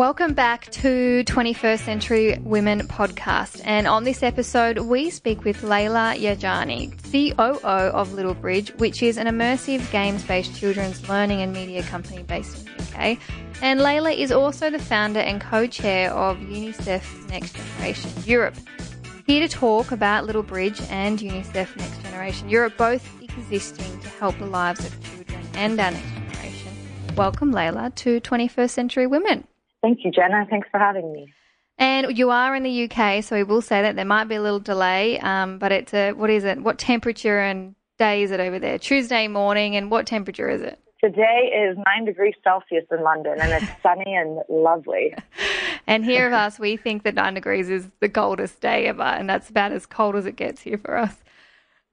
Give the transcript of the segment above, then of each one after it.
Welcome back to 21st Century Women podcast. And on this episode, we speak with Layla Yarjani, COO of Little Bridge, which is an immersive games based children's learning and media company based in the UK. And Layla is also the founder and co chair of UNICEF Next Generation Europe. Here to talk about Little Bridge and UNICEF Next Generation Europe, both existing to help the lives of children and our next generation. Welcome, Layla, to 21st Century Women. Thank you, Jenna. Thanks for having me. And you are in the UK, so we will say that there might be a little delay. Um, but it's a what is it? What temperature and day is it over there? Tuesday morning, and what temperature is it? Today is nine degrees Celsius in London, and it's sunny and lovely. and here of us, we think that nine degrees is the coldest day ever, and that's about as cold as it gets here for us.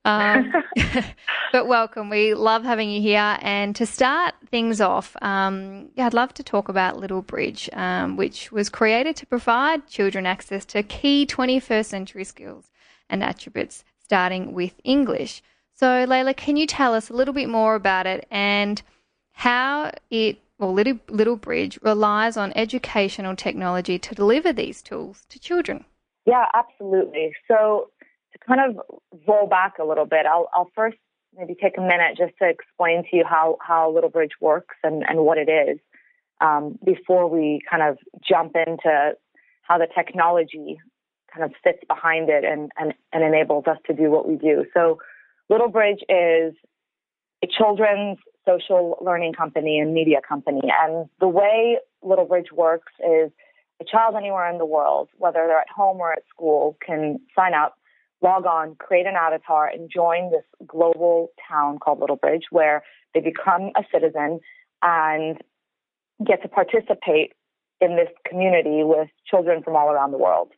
Um, but welcome. We love having you here. And to start things off, um, yeah, I'd love to talk about Little Bridge, um, which was created to provide children access to key 21st century skills and attributes, starting with English. So, Layla, can you tell us a little bit more about it and how it, or Little, Little Bridge, relies on educational technology to deliver these tools to children? Yeah, absolutely. So, kind of roll back a little bit, I'll, I'll first maybe take a minute just to explain to you how, how Little Bridge works and, and what it is um, before we kind of jump into how the technology kind of sits behind it and, and, and enables us to do what we do. So, Little Bridge is a children's social learning company and media company. And the way Little Bridge works is a child anywhere in the world, whether they're at home or at school, can sign up log on, create an avatar, and join this global town called Little Bridge, where they become a citizen and get to participate in this community with children from all around the world.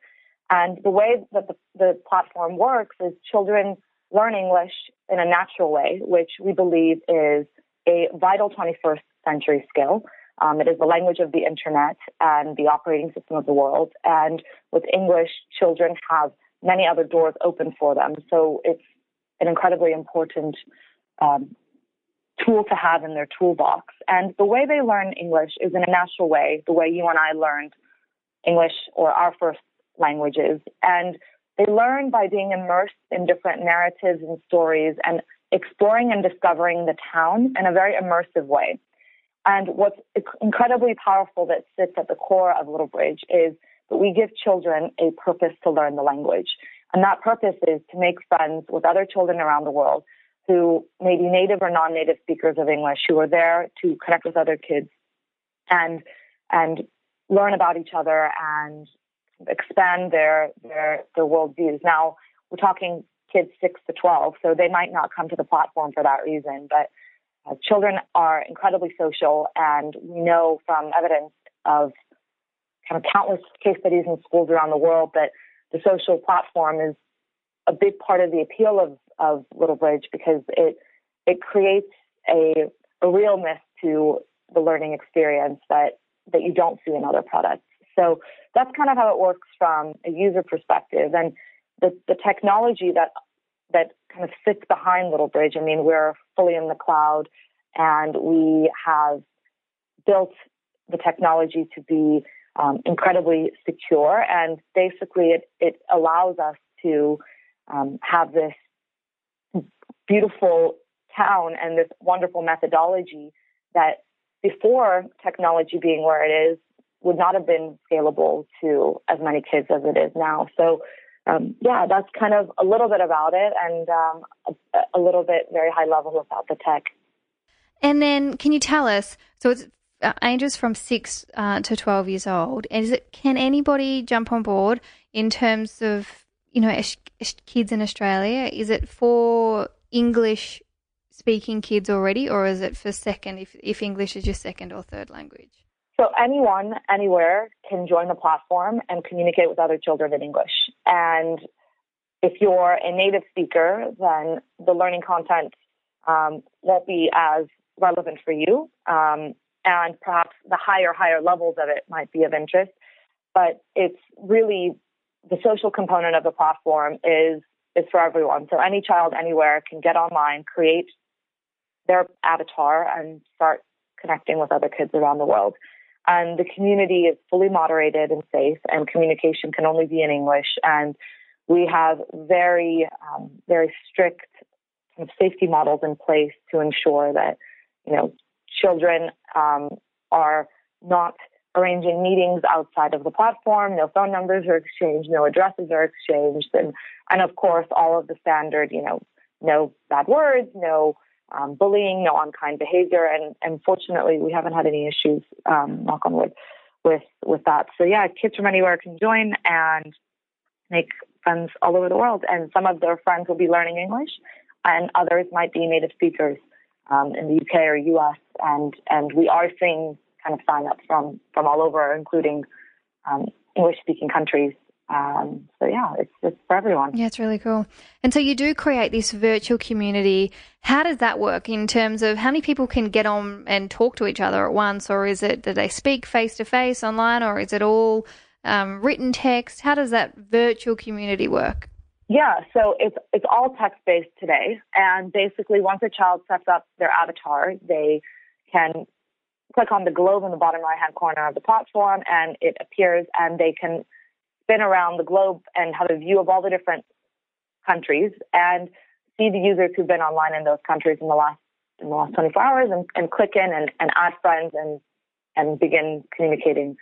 And the way that the, the platform works is children learn English in a natural way, which we believe is a vital 21st century skill. Um, it is the language of the internet and the operating system of the world. And with English, children have many other doors open for them. So it's an incredibly important um, tool to have in their toolbox. And the way they learn English is in a natural way, the way you and I learned English or our first languages. And they learn by being immersed in different narratives and stories and exploring and discovering the town in a very immersive way. And what's incredibly powerful that sits at the core of Little Bridge is but we give children a purpose to learn the language. And that purpose is to make friends with other children around the world who may be native or non-native speakers of English, who are there to connect with other kids and and learn about each other and expand their their their worldviews. Now we're talking kids six to twelve, so they might not come to the platform for that reason, but uh, children are incredibly social, and we know from evidence of kind of countless case studies in schools around the world that the social platform is a big part of the appeal of, of Little Bridge because it it creates a, a realness to the learning experience that that you don't see in other products. So that's kind of how it works from a user perspective. And the, the technology that that kind of sits behind Little Bridge, I mean, we're fully in the cloud and we have built the technology to be um, incredibly secure. And basically, it, it allows us to um, have this beautiful town and this wonderful methodology that before technology being where it is would not have been scalable to as many kids as it is now. So, um, yeah, that's kind of a little bit about it and um, a, a, little bit very high level about the tech. And then, can you tell us? So it's ages from six uh, to twelve years old. Is it can anybody jump on board in terms of you know kids in Australia? Is it for English speaking kids already, or is it for second if if English is your second or third language? So anyone, anywhere can join the platform and communicate with other children in English. And if you're a native speaker, then the learning content um, won't be as relevant for you. Um, and perhaps the higher, higher levels of it might be of interest. But it's really the social component of the platform is is for everyone. So any child anywhere can get online, create their avatar and start connecting with other kids around the world. And the community is fully moderated and safe, and communication can only be in English. And we have very, um, very strict kind of safety models in place to ensure that, you know, children um, are not arranging meetings outside of the platform. No phone numbers are exchanged, no addresses are exchanged, and and of course all of the standard, you know, no bad words, no um, bullying, no unkind behavior, and and fortunately we haven't had any issues, um, knock on wood, with with that. So yeah, kids from anywhere can join and make friends all over the world, and some of their friends will be learning English, and others might be native speakers um, in the UK or US, and and we are seeing kind of sign up from from all over, including um, English speaking countries. Um, so yeah, it's it's for everyone. Yeah, it's really cool. And so you do create this virtual community. How does that work in terms of how many people can get on and talk to each other at once, or is it do they speak face to face online, or is it all um, written text? How does that virtual community work? Yeah, so it's it's all text based today, and basically once a child sets up their avatar, they can click on the globe in the bottom right hand corner of the platform, and it appears, and they can spin around the globe and have a view of all the different countries and see the users who've been online in those countries in the last in the last 24 hours, and, and click in and, and add friends and and begin communicating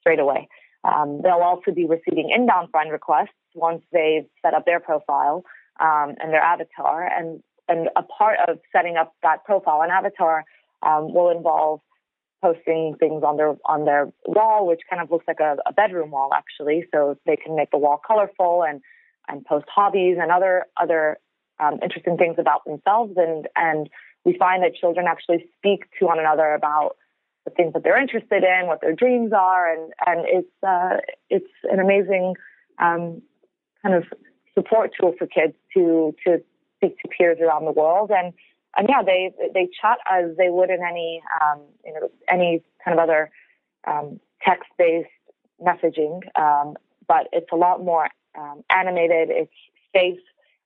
straight away. Um, they'll also be receiving inbound friend requests once they've set up their profile um, and their avatar. And, and a part of setting up that profile and avatar um, will involve posting things on their on their wall, which kind of looks like a, a bedroom wall actually. So they can make the wall colorful and and post hobbies and other other um, interesting things about themselves. And and we find that children actually speak to one another about the things that they're interested in, what their dreams are, and and it's uh, it's an amazing um, kind of support tool for kids to to speak to peers around the world. And and yeah they they chat as they would in any um, you know any kind of other um, text based messaging. Um, but it's a lot more um, animated it's safe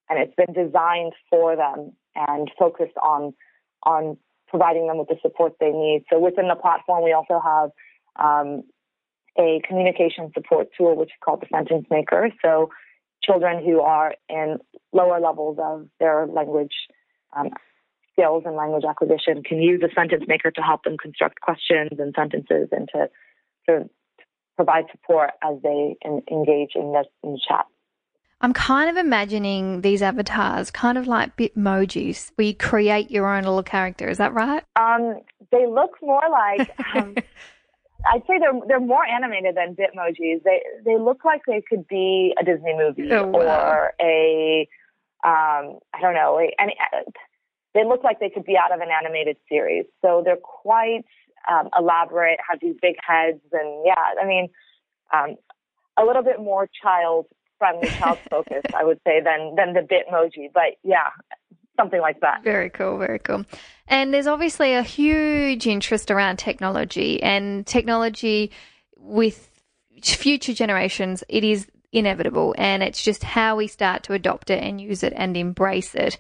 and it's been designed for them and focused on on providing them with the support they need. So within the platform we also have um, a communication support tool which is called the sentence maker. So children who are in lower levels of their language um, skills and language acquisition can use a sentence maker to help them construct questions and sentences and to, to provide support as they in, engage in the, in chat. I'm kind of imagining these avatars kind of like Bitmojis, where you create your own little character. Is that right? Um, they look more like um, I'd say they're they're more animated than Bitmojis. They they look like they could be a Disney movie oh, wow. or a um, I don't know. Any, they look like they could be out of an animated series. So they're quite um, elaborate, have these big heads, and yeah, I mean, um, a little bit more child friendly, child focused, I would say, than than the Bitmoji. But yeah, something like that. Very cool, very cool. And there's obviously a huge interest around technology and technology with future generations. It is inevitable and it's just how we start to adopt it and use it and embrace it.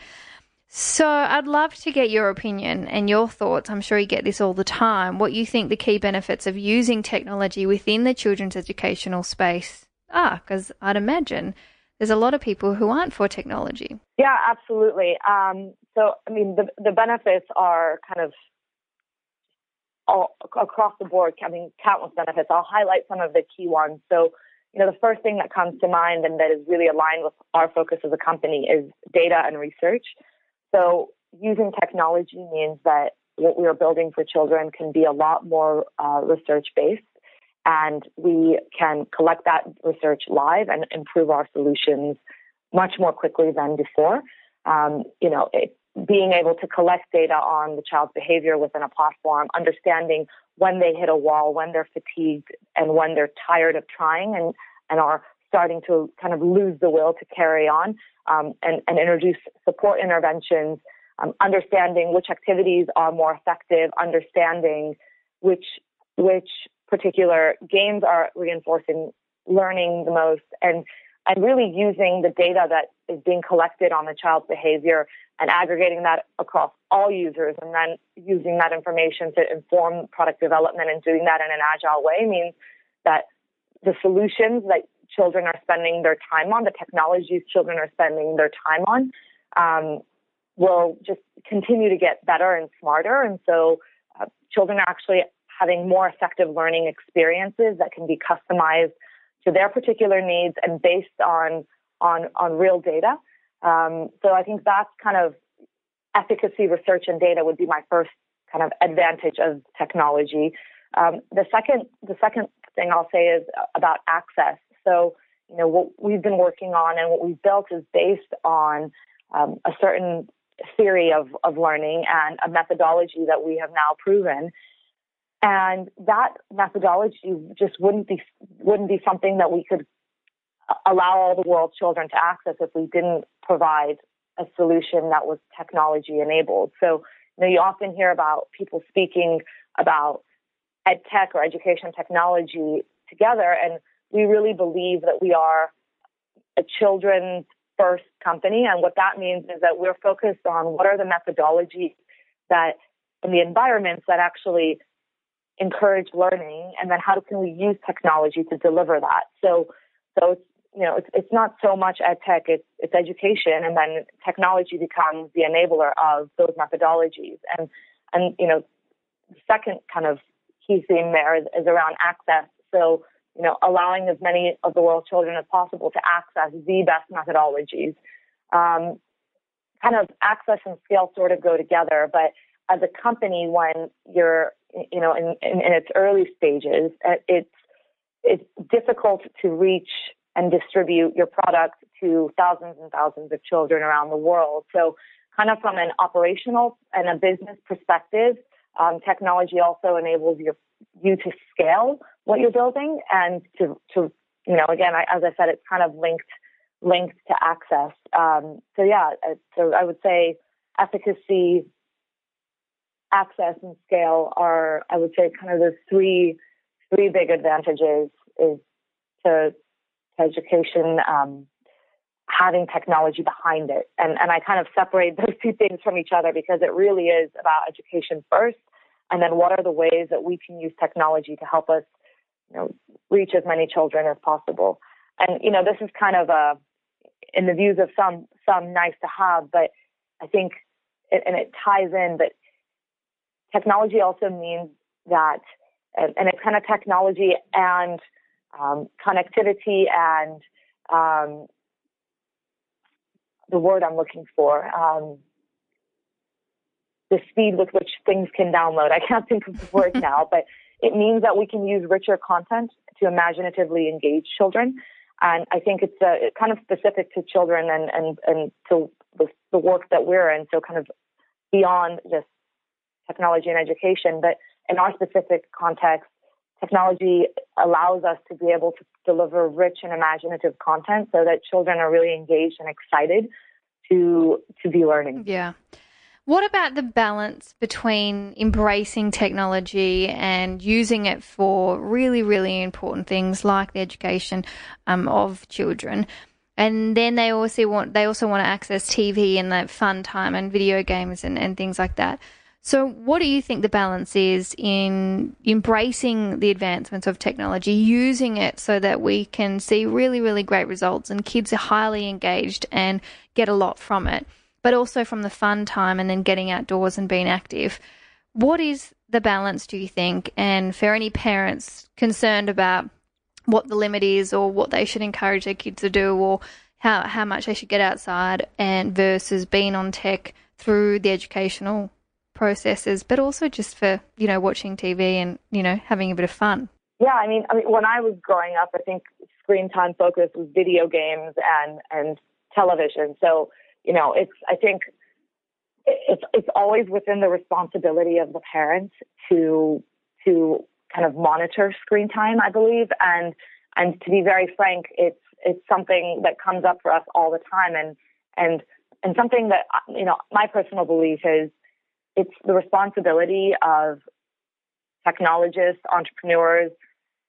So, I'd love to get your opinion and your thoughts. I'm sure you get this all the time. What you think the key benefits of using technology within the children's educational space are, because I'd imagine there's a lot of people who aren't for technology. Yeah, absolutely. Um, so, I mean, the, the benefits are kind of all across the board. I mean, countless benefits. I'll highlight some of the key ones. So, you know, the first thing that comes to mind and that is really aligned with our focus as a company is data and research. So, using technology means that what we are building for children can be a lot more uh, research based and we can collect that research live and improve our solutions much more quickly than before. Um, you know, it, being able to collect data on the child's behavior within a platform, understanding when they hit a wall, when they're fatigued, and when they're tired of trying and, and are starting to kind of lose the will to carry on, um, and, and introduce support interventions, um, understanding which activities are more effective, understanding which which particular games are reinforcing learning the most and and really using the data that is being collected on the child's behavior and aggregating that across all users and then using that information to inform product development and doing that in an agile way means that the solutions that children are spending their time on, the technologies children are spending their time on, um, will just continue to get better and smarter. And so uh, children are actually having more effective learning experiences that can be customized to their particular needs and based on on on real data. Um, so I think that's kind of efficacy research and data would be my first kind of advantage of technology. Um, the second the second thing I'll say is about access. So you know what we've been working on and what we've built is based on um, a certain theory of, of learning and a methodology that we have now proven. And that methodology just wouldn't be wouldn't be something that we could allow all the world's children to access if we didn't provide a solution that was technology enabled. So, you know, you often hear about people speaking about ed tech or education technology together, and we really believe that we are a children's first company. And what that means is that we're focused on what are the methodologies that in the environments that actually encourage learning, and then how can we use technology to deliver that. So, so it's you know, it's, it's not so much ed tech, it's, it's education, and then technology becomes the enabler of those methodologies. And, and you know, the second kind of key theme there is, is around access. So, you know, allowing as many of the world's children as possible to access the best methodologies. Um, kind of access and scale sort of go together, but as a company, when you're, you know, in, in, in its early stages, uh, it's, it's difficult to reach and distribute your product to thousands and thousands of children around the world. So, kind of from an operational and a business perspective, um, technology also enables your, you to scale what you're building and to, to you know, again, I, as I said, it's kind of linked linked to access. Um, so yeah, uh, so I would say efficacy, access, and scale are, I would say, kind of the three three big advantages is to education um, having technology behind it. And, and I kind of separate those two things from each other because it really is about education first. And then what are the ways that we can use technology to help us, you know, reach as many children as possible. And, you know, this is kind of a, in the views of some, some nice to have, but I think, it, and it ties in, but technology also means that, and, it's kind of technology and um, connectivity and um, the word I'm looking for, um, the speed with which things can download. I can't think of the word now, but it means that we can use richer content to imaginatively engage children. And I think it's uh, kind of specific to children and, and, and to the, the work that we're in. So kind of beyond just technology and education, but in our specific context, technology allows us to be able to deliver rich and imaginative content so that children are really engaged and excited to to be learning. Yeah. What about the balance between embracing technology and using it for really, really important things like the education um, of children? And then they also want they also want to access TV and that fun time and video games and, and things like that. So, what do you think the balance is in embracing the advancements of technology, using it so that we can see really, really great results and kids are highly engaged and get a lot from it, but also from the fun time and then getting outdoors and being active? What is the balance, do you think? And for any parents concerned about what the limit is or what they should encourage their kids to do or how, how much they should get outside and versus being on tech through the educational processes, but also just for, you know, watching TV and, you know, having a bit of fun. Yeah, I mean, I mean, when I was growing up, I think screen time focus was video games and and television. So, you know, it's I think it's it's always within the responsibility of the parents to to kind of monitor screen time, I believe, and and to be very frank, it's it's something that comes up for us all the time, and and and something that you know my personal belief is it's the responsibility of technologists, entrepreneurs,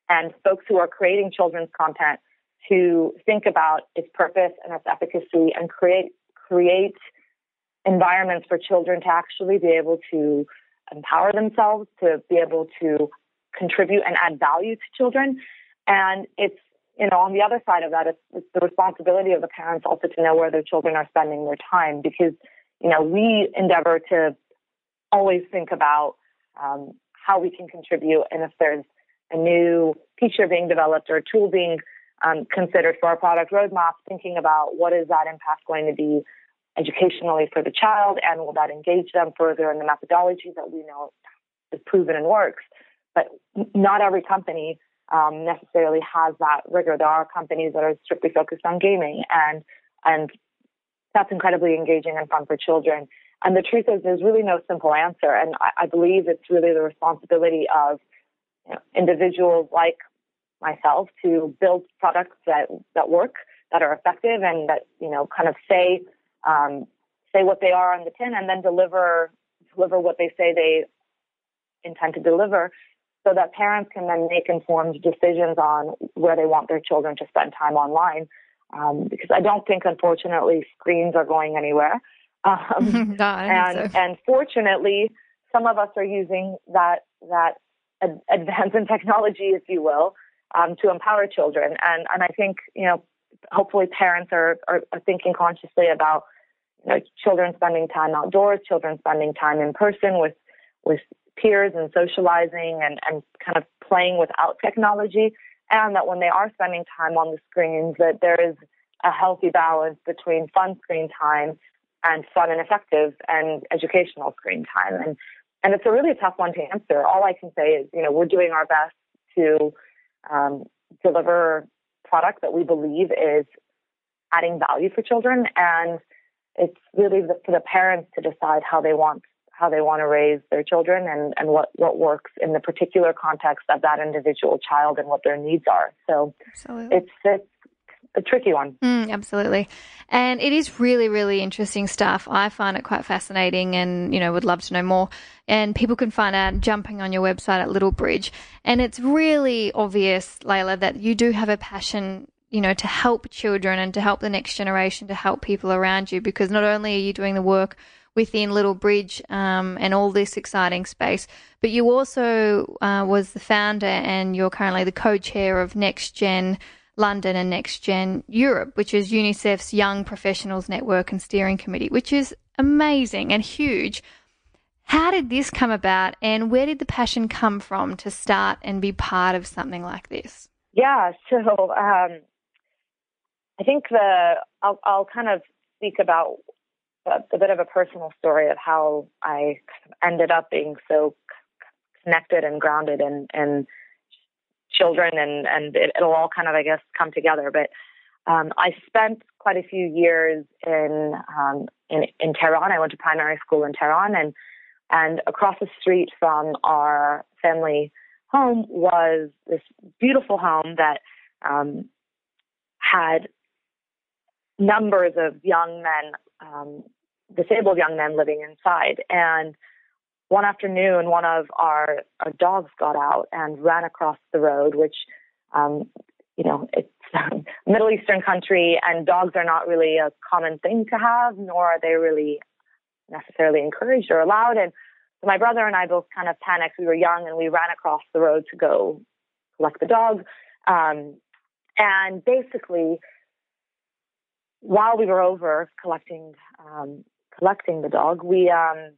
and folks who are creating children's content to think about its purpose and its efficacy and create create environments for children to actually be able to empower themselves, to be able to contribute and add value to children. And it's, you know, on the other side of that, it's, it's the responsibility of the parents also to know where their children are spending their time because, you know, we endeavor to always think about um, how we can contribute and if there's a new feature being developed or a tool being um, considered for our product roadmap, thinking about what is that impact going to be educationally for the child and will that engage them further in the methodology that we know is proven and works. But not every company um, necessarily has that rigor. There are companies that are strictly focused on gaming and and that's incredibly engaging and fun for children. And the truth is, there's really no simple answer. And I, I believe it's really the responsibility of you know, individuals like myself to build products that, that work, that are effective, and that you know kind of say um, say what they are on the tin, and then deliver deliver what they say they intend to deliver, so that parents can then make informed decisions on where they want their children to spend time online. Um, because I don't think, unfortunately, screens are going anywhere. Um, no, and so. and fortunately, some of us are using that that ad- advance in technology, if you will, um, to empower children. And and I think you know, hopefully, parents are, are, are thinking consciously about you know, children spending time outdoors, children spending time in person with with peers and socializing and, and kind of playing without technology. And that when they are spending time on the screens, that there is a healthy balance between fun screen time and fun and effective and educational screen time. And and it's a really tough one to answer. All I can say is, you know, we're doing our best to um, deliver product that we believe is adding value for children, and it's really the, for the parents to decide how they want how they want to raise their children and, and what, what works in the particular context of that individual child and what their needs are. So Absolutely. it's, it's a tricky one. Mm, absolutely. And it is really, really interesting stuff. I find it quite fascinating and, you know, would love to know more. And people can find out jumping on your website at Little Bridge. And it's really obvious, Layla, that you do have a passion, you know, to help children and to help the next generation, to help people around you, because not only are you doing the work within Little Bridge um, and all this exciting space, but you also uh, was the founder and you're currently the co-chair of Next Gen London and Next Gen Europe, which is UNICEF's Young Professionals Network and Steering Committee, which is amazing and huge. How did this come about, and where did the passion come from to start and be part of something like this? Yeah, so um, I think the I'll, I'll kind of speak about a, a, bit of a personal story of how I ended up being so connected and grounded and and children and and it, will all kind of I guess come together. But um, I spent quite a few years in um, in in Tehran. I went to primary school in Tehran, and and across the street from our family home was this beautiful home that um, had numbers of young men, um, disabled young men living inside, and one afternoon, one of our, our dogs got out and ran across the road, which, um, you know, it's a Middle Eastern country and dogs are not really a common thing to have, nor are they really necessarily encouraged or allowed. And so my brother and I both kind of panicked. We were young and we ran across the road to go collect the dog. Um, and basically, while we were over collecting um, collecting the dog, we um,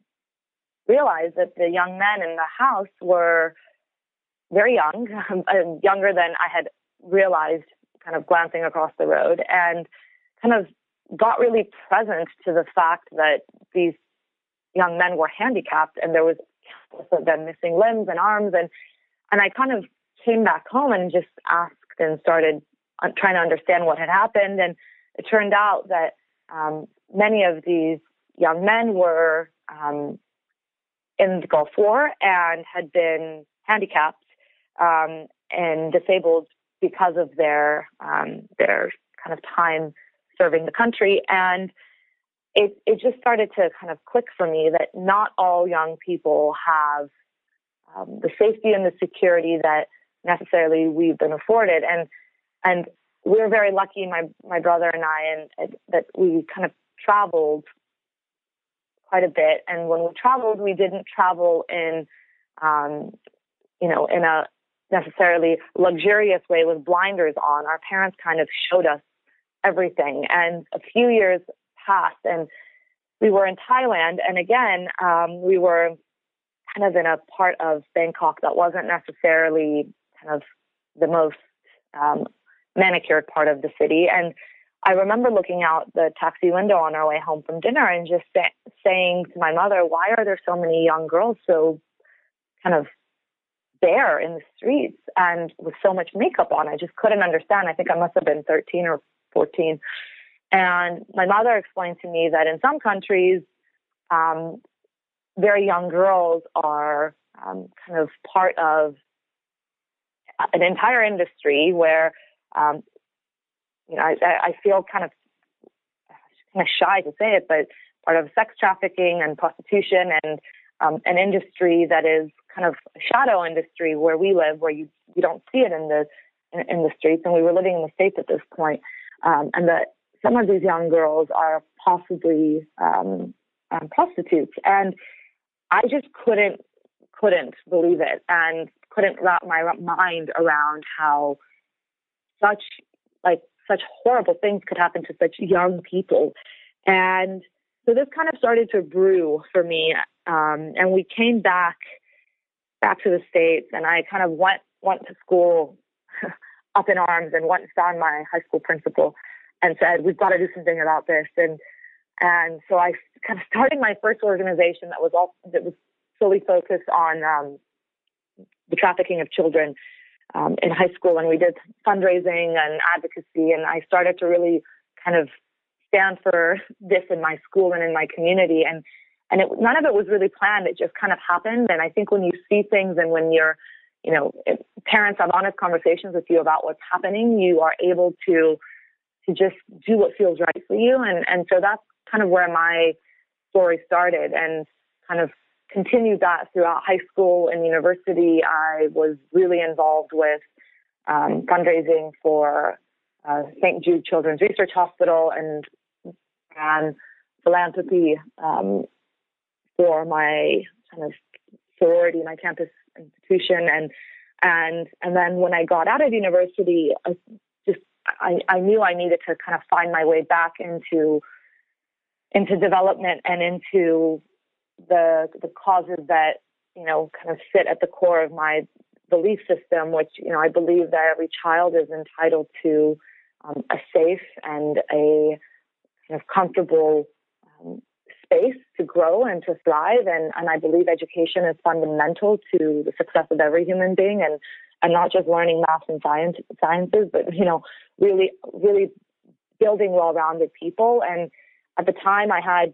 realized that the young men in the house were very young, younger than I had realized kind of glancing across the road and kind of got really present to the fact that these young men were handicapped and there was of them missing limbs and arms and and I kind of came back home and just asked and started trying to understand what had happened and it turned out that um, many of these young men were um, in the Gulf War and had been handicapped um, and disabled because of their um, their kind of time serving the country. And it it just started to kind of click for me that not all young people have um, the safety and the security that necessarily we've been afforded. And and we're very lucky, my my brother and I, and, and that we kind of traveled quite a bit. And when we traveled, we didn't travel in, um, you know, in a necessarily luxurious way with blinders on. Our parents kind of showed us everything. And a few years passed, and we were in Thailand. And again, um, we were kind of in a part of Bangkok that wasn't necessarily kind of the most um, manicured part of the city. And I remember looking out the taxi window on our way home from dinner and just sa- saying to my mother, why are there so many young girls so kind of bare in the streets and with so much makeup on? I just couldn't understand. I think I must have been 13 or 14. And my mother explained to me that in some countries, um, very young girls are um, kind of part of an entire industry where um, you know, I, I feel kind of kind of shy to say it, but part of sex trafficking and prostitution and um, an industry that is kind of a shadow industry where we live, where you you don't see it in the in, in the streets. And we were living in the states at this point, um, and that some of these young girls are possibly um, um, prostitutes, and I just couldn't couldn't believe it, and couldn't wrap my mind around how such like such horrible things could happen to such young people. And so this kind of started to brew for me. Um, and we came back back to the states, and I kind of went went to school up in arms and went and found my high school principal and said, "We've got to do something about this." And and so I kind of started my first organization that was all that was fully focused on um, the trafficking of children um, in high school and we did fundraising and advocacy and I started to really kind of stand for this in my school and in my community. And and it, none of it was really planned. It just kind of happened. And I think when you see things and when you're you know parents have honest conversations with you about what's happening you are able to to just do what feels right for you. And and so that's kind of where my story started and kind of continued that throughout high school and university. I was really involved with um, fundraising for uh, St. Jude Children's Research Hospital and ran philanthropy um, for my kind of sorority, my campus institution, and and and then when I got out of university, I just I, I knew I needed to kind of find my way back into into development and into the the causes that you know kind of sit at the core of my belief system, which you know I believe that every child is entitled to um, a safe and a kind of comfortable um, space to grow and to thrive, and and I believe education is fundamental to the success of every human being, and and not just learning math and science sciences, but you know really really building well-rounded people. And at the time I had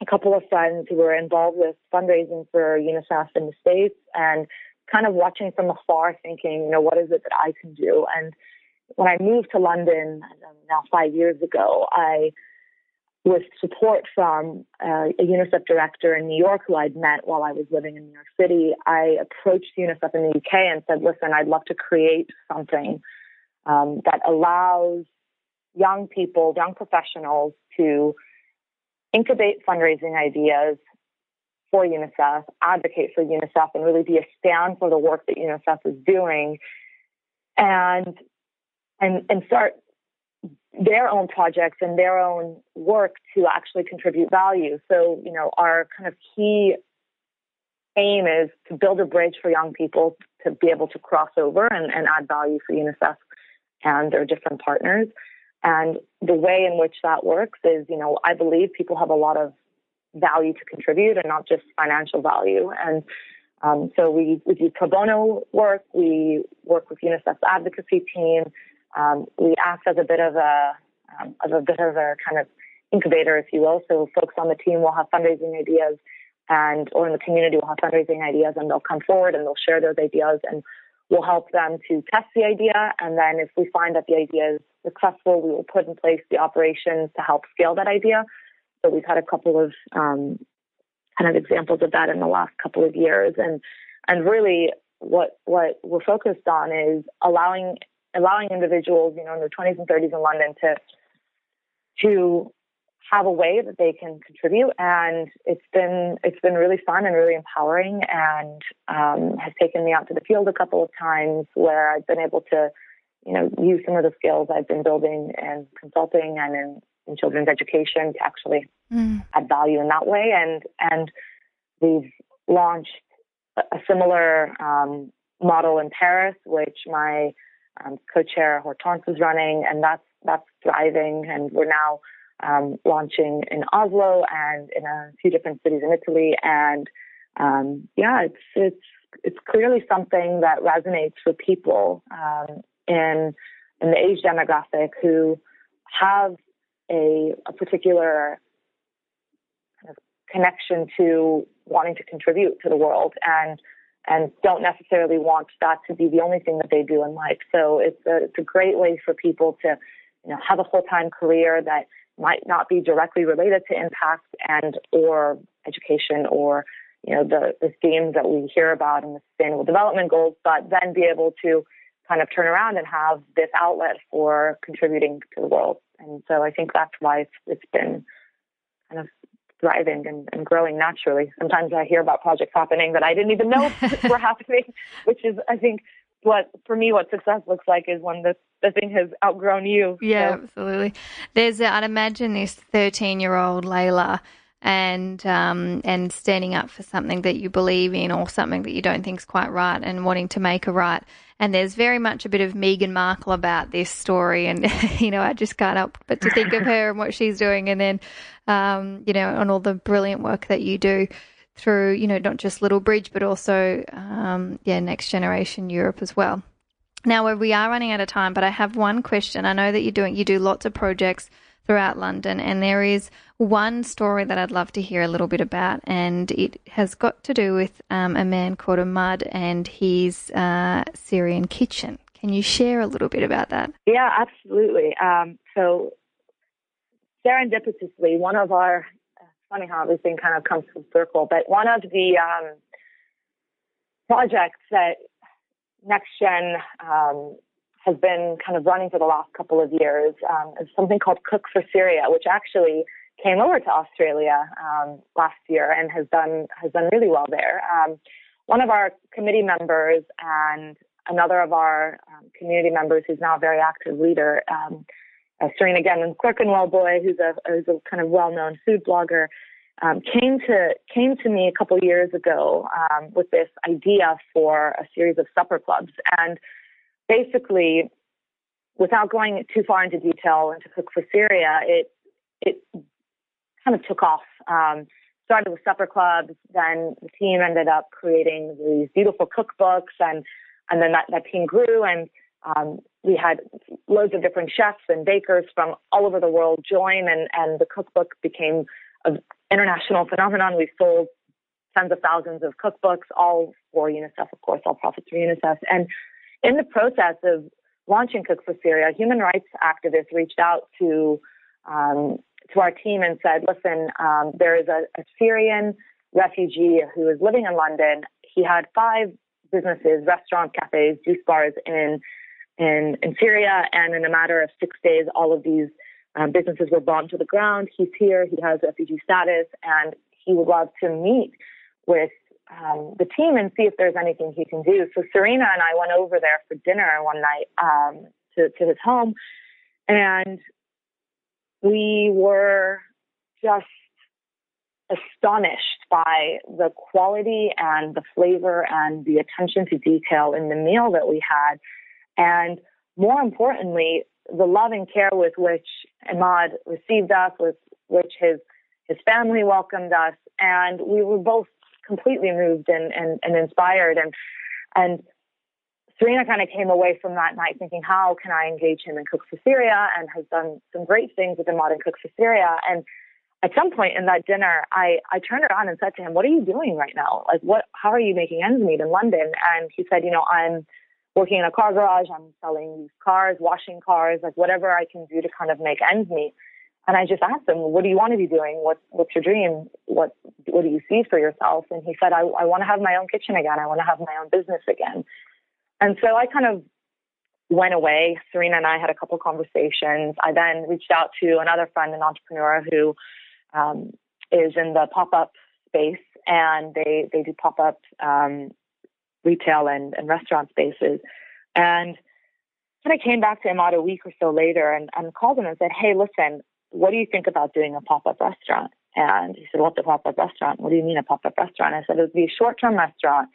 a couple of friends who were involved with fundraising for UNICEF in the States and kind of watching from afar thinking, you know, what is it that I can do? And when I moved to London um, now five years ago, I, with support from uh, a UNICEF director in New York who I'd met while I was living in New York City, I approached UNICEF in the UK and said, listen, I'd love to create something um, that allows young people, young professionals to incubate fundraising ideas for UNICEF, advocate for UNICEF, and really be a stand for the work that UNICEF is doing, and and and start their own projects and their own work to actually contribute value. So, you know, our kind of key aim is to build a bridge for young people to be able to cross over and, and add value for UNICEF and their different partners. And the way in which that works is, you know, I believe people have a lot of value to contribute and not just financial value. And um, so we, we do pro bono work. We work with UNICEF's advocacy team. Um, we act as a bit of a, um, as a bit of a kind of incubator, if you will. So folks on the team will have fundraising ideas and, or in the community will have fundraising ideas and they'll come forward and they'll share those ideas and we'll help them to test the idea. And then if we find that the idea is successful, we will put in place the operations to help scale that idea. So we've had a couple of um, kind of examples of that in the last couple of years, and and really what what we're focused on is allowing allowing individuals, you know, in their 20s and 30s in London to to have a way that they can contribute and it's been it's been really fun and really empowering and um, has taken me out to the field a couple of times where I've been able to you know use some of the skills I've been building in consulting and in, in children's education to actually mm. add value in that way and and we've launched a similar um, model in Paris which my um, co-chair Hortense is running and that's that's thriving and we're now um, launching in Oslo and in a few different cities in Italy. And um, yeah, it's it's it's clearly something that resonates with people um, in in the age demographic who have a, a particular kind of connection to wanting to contribute to the world and and don't necessarily want that to be the only thing that they do in life. So it's a, it's a great way for people to, you know, have a full time career that might not be directly related to impact and or education or you know the the themes that we hear about in the sustainable development goals but then be able to kind of turn around and have this outlet for contributing to the world. And so i think that's why it's, it's been kind of thriving and, and growing naturally. Sometimes i hear about projects happening that i didn't even know were happening which is i think what for me what success looks like is when the the thing has outgrown you. Yeah, so. absolutely. There's, I'd imagine this 13 year old Layla and um, and standing up for something that you believe in or something that you don't think is quite right and wanting to make a right. And there's very much a bit of Meghan Markle about this story, and you know I just can't help but to think of her and what she's doing, and then um, you know on all the brilliant work that you do through you know not just Little Bridge but also um, yeah Next Generation Europe as well. Now we are running out of time, but I have one question. I know that you're doing you do lots of projects throughout London, and there is one story that I'd love to hear a little bit about, and it has got to do with um, a man called Ahmad and his uh, Syrian kitchen. Can you share a little bit about that? Yeah, absolutely. Um, so serendipitously, one of our funny how everything kind of comes full circle, but one of the um, projects that NextGen um, has been kind of running for the last couple of years um, is something called Cook for Syria, which actually came over to Australia um, last year and has done has done really well there. Um, one of our committee members and another of our um, community members, who's now a very active leader, uh, Serena Gannon Clerkenwell boy, who's a who's a kind of well known food blogger, um, came to came to me a couple years ago um, with this idea for a series of supper clubs, and basically, without going too far into detail into Cook for Syria, it it kind of took off. Um, started with supper clubs, then the team ended up creating these beautiful cookbooks, and and then that, that team grew, and um, we had loads of different chefs and bakers from all over the world join, and and the cookbook became an international phenomenon. We've sold tens of thousands of cookbooks, all for UNICEF, of course, all profits for UNICEF. And in the process of launching Cook for Syria, human rights activists reached out to um, to our team and said, "Listen, um, there is a, a Syrian refugee who is living in London. He had five businesses, restaurants, cafes, juice bars in in in Syria, and in a matter of six days, all of these um, businesses were bombed to the ground. He's here. He has refugee status, and he would love to meet with um, the team and see if there's anything he can do. So Serena and I went over there for dinner one night um, to, to his home, and we were just astonished by the quality and the flavor and the attention to detail in the meal that we had. And more importantly, the love and care with which Ahmad received us, with which his his family welcomed us, and we were both completely moved and, and, and inspired. And and Serena kind of came away from that night thinking, how can I engage him in Cook for Syria? And has done some great things with Ahmad in Cook for Syria. And at some point in that dinner, I, I turned around and said to him, what are you doing right now? Like, what, how are you making ends meet in London? And he said, you know, I'm working in a car garage. I'm selling these cars, washing cars, like whatever I can do to kind of make ends meet. And I just asked him, what do you want to be doing? What, what's your dream? What, what do you see for yourself? And he said, I, I want to have my own kitchen again. I want to have my own business again. And so I kind of went away. Serena and I had a couple conversations. I then reached out to another friend, an entrepreneur who um, is in the pop up space, and they they do pop up um, retail and, and restaurant spaces. And then I came back to Imad a week or so later and, and called him and said, "Hey, listen, what do you think about doing a pop up restaurant?" And he said, "What's a pop up restaurant? What do you mean a pop up restaurant?" I said, "It would be a short term restaurant.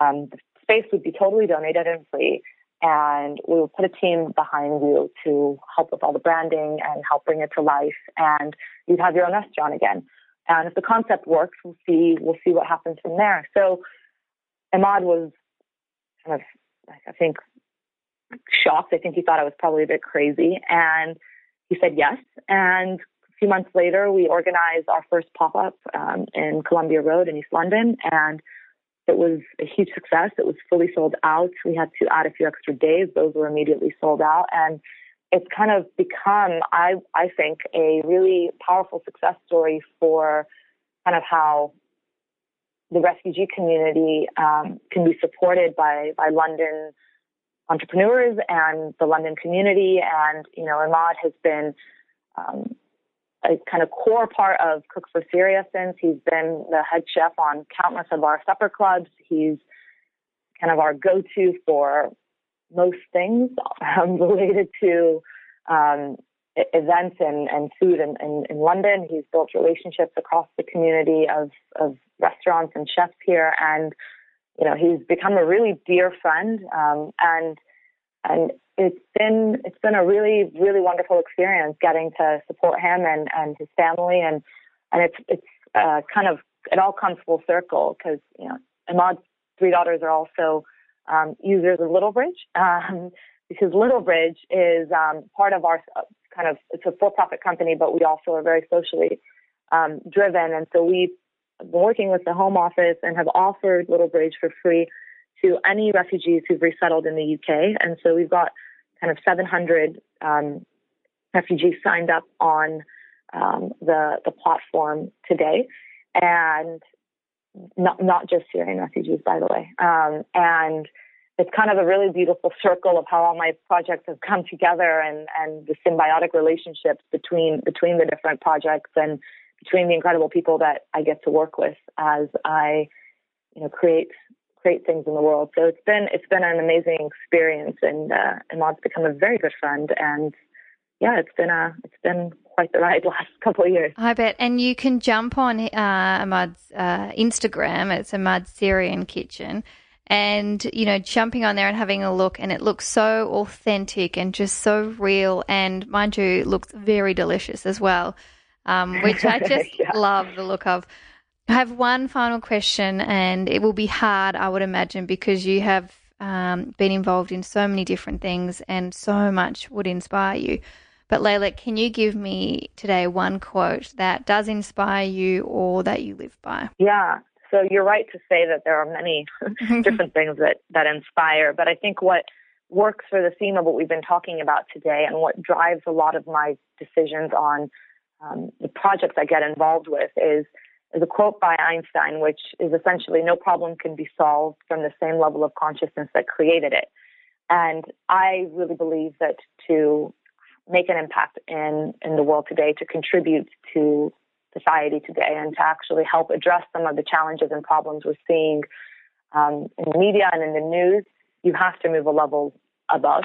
Um, the space would be totally donated and free." and we will put a team behind you to help with all the branding and help bring it to life and you'd have your own restaurant again and if the concept works we'll see we'll see what happens from there so Imad was kind of I think shocked I think he thought I was probably a bit crazy and he said yes and a few months later we organized our first pop-up um, in Columbia Road in East London and it was a huge success. It was fully sold out. We had to add a few extra days. Those were immediately sold out. And it's kind of become, I, I think, a really powerful success story for kind of how the refugee community um, can be supported by, by London entrepreneurs and the London community. And, you know, Imad has been um, a kind of core part of Cook for Syria since. He's been the head chef on countless of our supper clubs. He's kind of our go-to for most things um, related to um, events and, and food in, in, in, London. He's built relationships across the community of, of restaurants and chefs here. And, you know, he's become a really dear friend. Um, and, and it's been it's been a really really wonderful experience getting to support him and and his family and and it's it's uh, kind of it all comes full circle because you know Imad's three daughters are also um, users of Little Bridge um, because Little Bridge is um, part of our kind of it's a for-profit company, but we also are very socially um, driven, and so been working with the Home Office and have offered Little Bridge for free to any refugees who've resettled in the UK, and so we've got kind of 700 um, refugees signed up on um, the the platform today, and not not just Syrian refugees, by the way. Um, and it's kind of a really beautiful circle of how all my projects have come together, and and the symbiotic relationships between between the different projects. And between the incredible people that I get to work with as I, you know, create create things in the world. So it's been it's been an amazing experience, and uh, Imad's become a very good friend, and yeah, it's been a it's been quite the ride last couple of years. I bet, and you can jump on uh, Imad's uh, Instagram. It's Imad Syrian Kitchen. And, you know, jumping on there and having a look, and it looks so authentic and just so real. And mind you, looks very delicious as well, um, which I just yeah. love the look of. I have one final question, and it will be hard, I would imagine, because you have um, been involved in so many different things and so much would inspire you. But Layla, can you give me today one quote that does inspire you or that you live by? Yeah. So you're right to say that there are many different things that, that inspire, but I think what works for the theme of what we've been talking about today and what drives a lot of my decisions on um, the projects I get involved with is is a quote by Einstein, which is essentially no problem can be solved from the same level of consciousness that created it. And I really believe that to make an impact in, in the world today, to contribute to society today, and to actually help address some of the challenges and problems we're seeing um, in the media and in the news, you have to move a level above.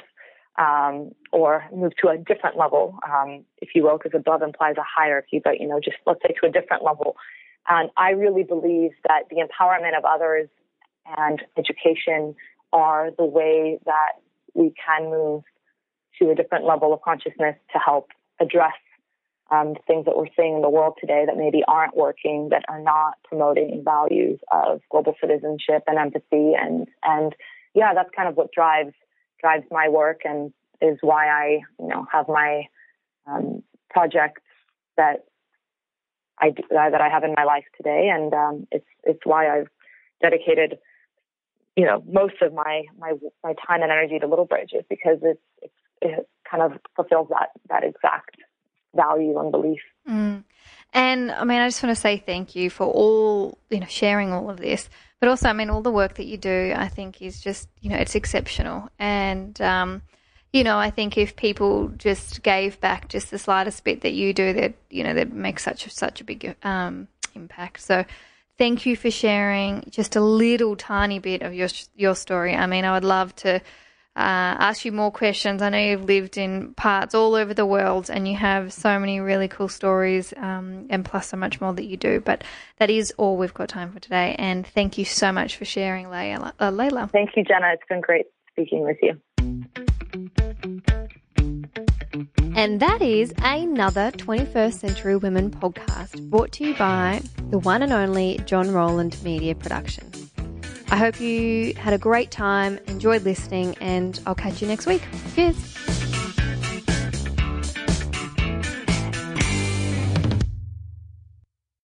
Um, or move to a different level, um, if you will, because above implies a hierarchy, but you know, just let's say to a different level. And I really believe that the empowerment of others and education are the way that we can move to a different level of consciousness to help address um, things that we're seeing in the world today that maybe aren't working, that are not promoting values of global citizenship and empathy, and and yeah, that's kind of what drives drives my work and is why I you know have my um, projects that I that I have in my life today, and um, it's it's why I've dedicated you know most of my my my time and energy to Little Bridge is because it's, it's it kind of fulfills that that exact value and belief. Mm. And I mean, I just want to say thank you for all you know sharing all of this, but also I mean all the work that you do. I think is just you know it's exceptional, and um, you know, I think if people just gave back just the slightest bit that you do, that you know, that makes such such a big um, impact. So, thank you for sharing just a little tiny bit of your your story. I mean, I would love to. Uh, ask you more questions. I know you've lived in parts all over the world and you have so many really cool stories um, and plus so much more that you do. But that is all we've got time for today. And thank you so much for sharing, Layla. Uh, Layla. Thank you, Jenna. It's been great speaking with you. And that is another 21st Century Women podcast brought to you by the one and only John Rowland Media Productions. I hope you had a great time, enjoyed listening, and I'll catch you next week. Cheers.